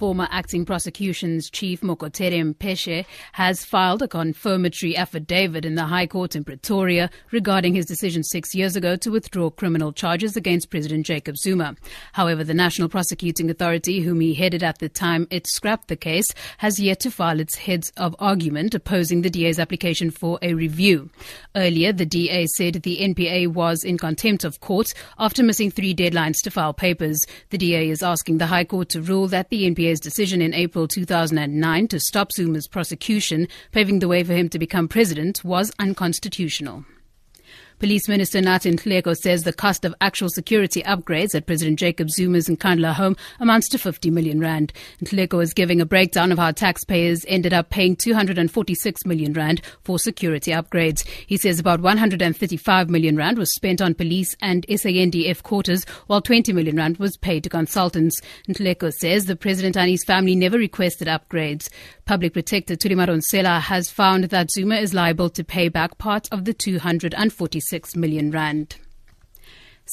Former acting prosecutions chief Mokotedi Mpshe has filed a confirmatory affidavit in the High Court in Pretoria regarding his decision six years ago to withdraw criminal charges against President Jacob Zuma. However, the National Prosecuting Authority, whom he headed at the time it scrapped the case, has yet to file its heads of argument opposing the DA's application for a review. Earlier, the DA said the NPA was in contempt of court after missing three deadlines to file papers. The DA is asking the High Court to rule that the NPA decision in April 2009 to stop Zuma's prosecution, paving the way for him to become president, was unconstitutional. Police Minister Nathi Nhleko says the cost of actual security upgrades at President Jacob Zuma's Nkandla home amounts to 50 million rand. Nhleko is giving a breakdown of how taxpayers ended up paying 246 million rand for security upgrades. He says about 135 million rand was spent on police and SANDF quarters, while 20 million rand was paid to consultants. Nhleko says the president and his family never requested upgrades. Public Protector Thuli Madonsela has found that Zuma is liable to pay back part of the 246 6 million rand.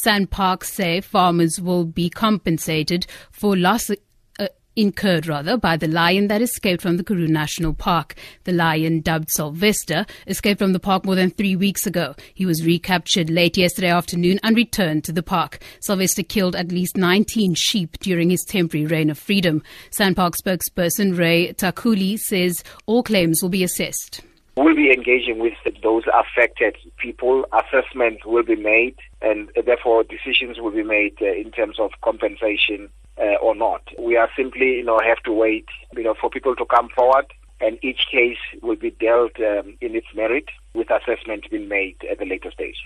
SANParks say farmers will be compensated for loss uh, incurred rather by the lion that escaped from the Karoo National Park. The lion, dubbed Sylvester, escaped from the park more than three weeks ago. He was recaptured late yesterday afternoon and returned to the park. Sylvester killed at least 19 sheep during his temporary reign of freedom. SANPark spokesperson Ray Thakhuli says all claims will be assessed. We'll be engaging with those affected people. Assessment will be made, and therefore decisions will be made uh, in terms of compensation uh, or not. We are simply, you know, have to wait, you know, for people to come forward, and each case will be dealt um, in its merit, with assessment being made at the later stage.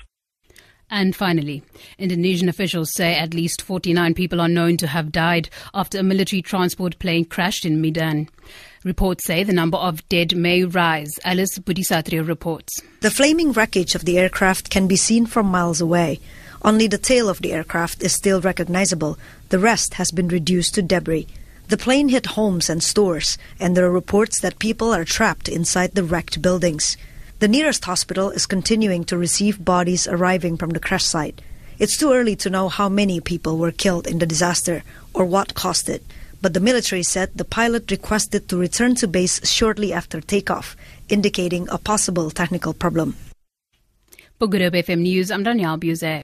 And finally, Indonesian officials say at least 49 people are known to have died after a military transport plane crashed in Medan. Reports say the number of dead may rise. Alice Budisatrijo reports. The flaming wreckage of the aircraft can be seen from miles away. Only the tail of the aircraft is still recognizable. The rest has been reduced to debris. The plane hit homes and stores, and there are reports that people are trapped inside the wrecked buildings. The nearest hospital is continuing to receive bodies arriving from the crash site. It's too early to know how many people were killed in the disaster or what caused it, but the military said the pilot requested to return to base shortly after takeoff, indicating a possible technical problem. For Good Hope FM News, I'm Danielle Buzet.